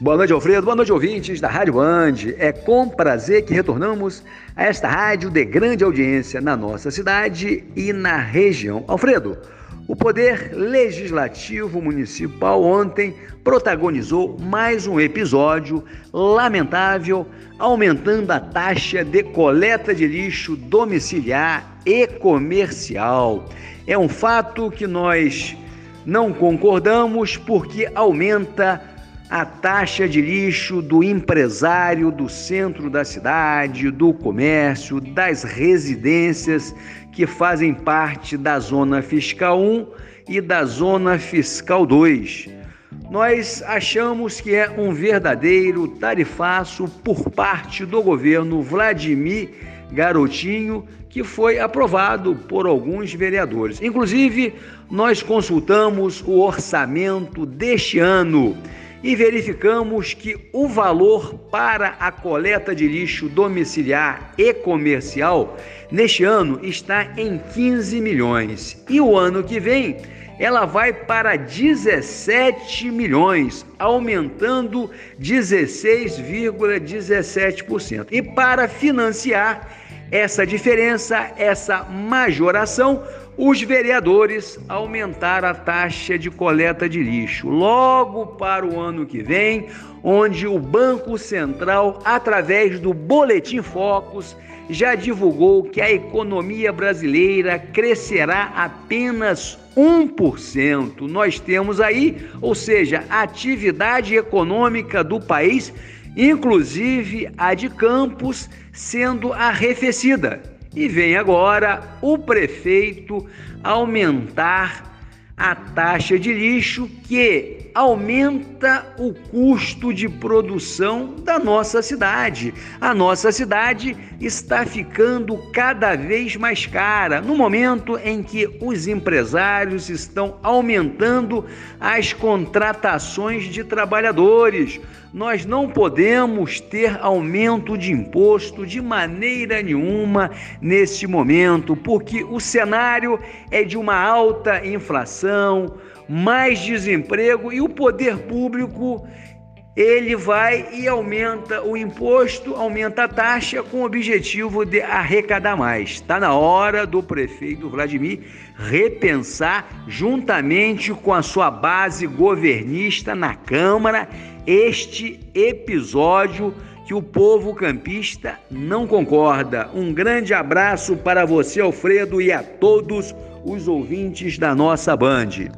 Boa noite, Alfredo. Boa noite, ouvintes da Rádio Band. É com prazer que retornamos a esta rádio de grande audiência na nossa cidade e na região. Alfredo, o Poder Legislativo Municipal ontem protagonizou mais um episódio lamentável, aumentando a taxa de coleta de lixo domiciliar e comercial. É um fato que nós não concordamos porque aumenta a taxa de lixo do empresário do centro da cidade, do comércio, das residências que fazem parte da Zona Fiscal 1 e da Zona Fiscal 2. Nós achamos que é um verdadeiro tarifaço por parte do governo Vladimir Garotinho, que foi aprovado por alguns vereadores. Inclusive, nós consultamos o orçamento deste ano e verificamos que o valor para a coleta de lixo domiciliar e comercial neste ano está em 15 milhões e o ano que vem ela vai para 17 milhões, aumentando 16,17%. E para financiar essa diferença, essa majoração, os vereadores aumentaram a taxa de coleta de lixo logo para o ano que vem, onde o Banco Central, através do Boletim Focus, já divulgou que a economia brasileira crescerá apenas 1%. Nós temos aí, ou seja, a atividade econômica do país, inclusive a de Campos, sendo arrefecida. E vem agora o prefeito aumentar a taxa de lixo que aumenta o custo de produção da nossa cidade. A nossa cidade está ficando cada vez mais cara no momento em que os empresários estão aumentando as contratações de trabalhadores. Nós não podemos ter aumento de imposto de maneira nenhuma neste momento, porque o cenário é de uma alta inflação, mais desemprego e o poder público ele vai e aumenta o imposto, aumenta a taxa com o objetivo de arrecadar mais. Está na hora do prefeito Vladimir repensar, juntamente com a sua base governista na Câmara, este episódio que o povo campista não concorda. Um grande abraço para você, Alfredo, e a todos os ouvintes da nossa Band.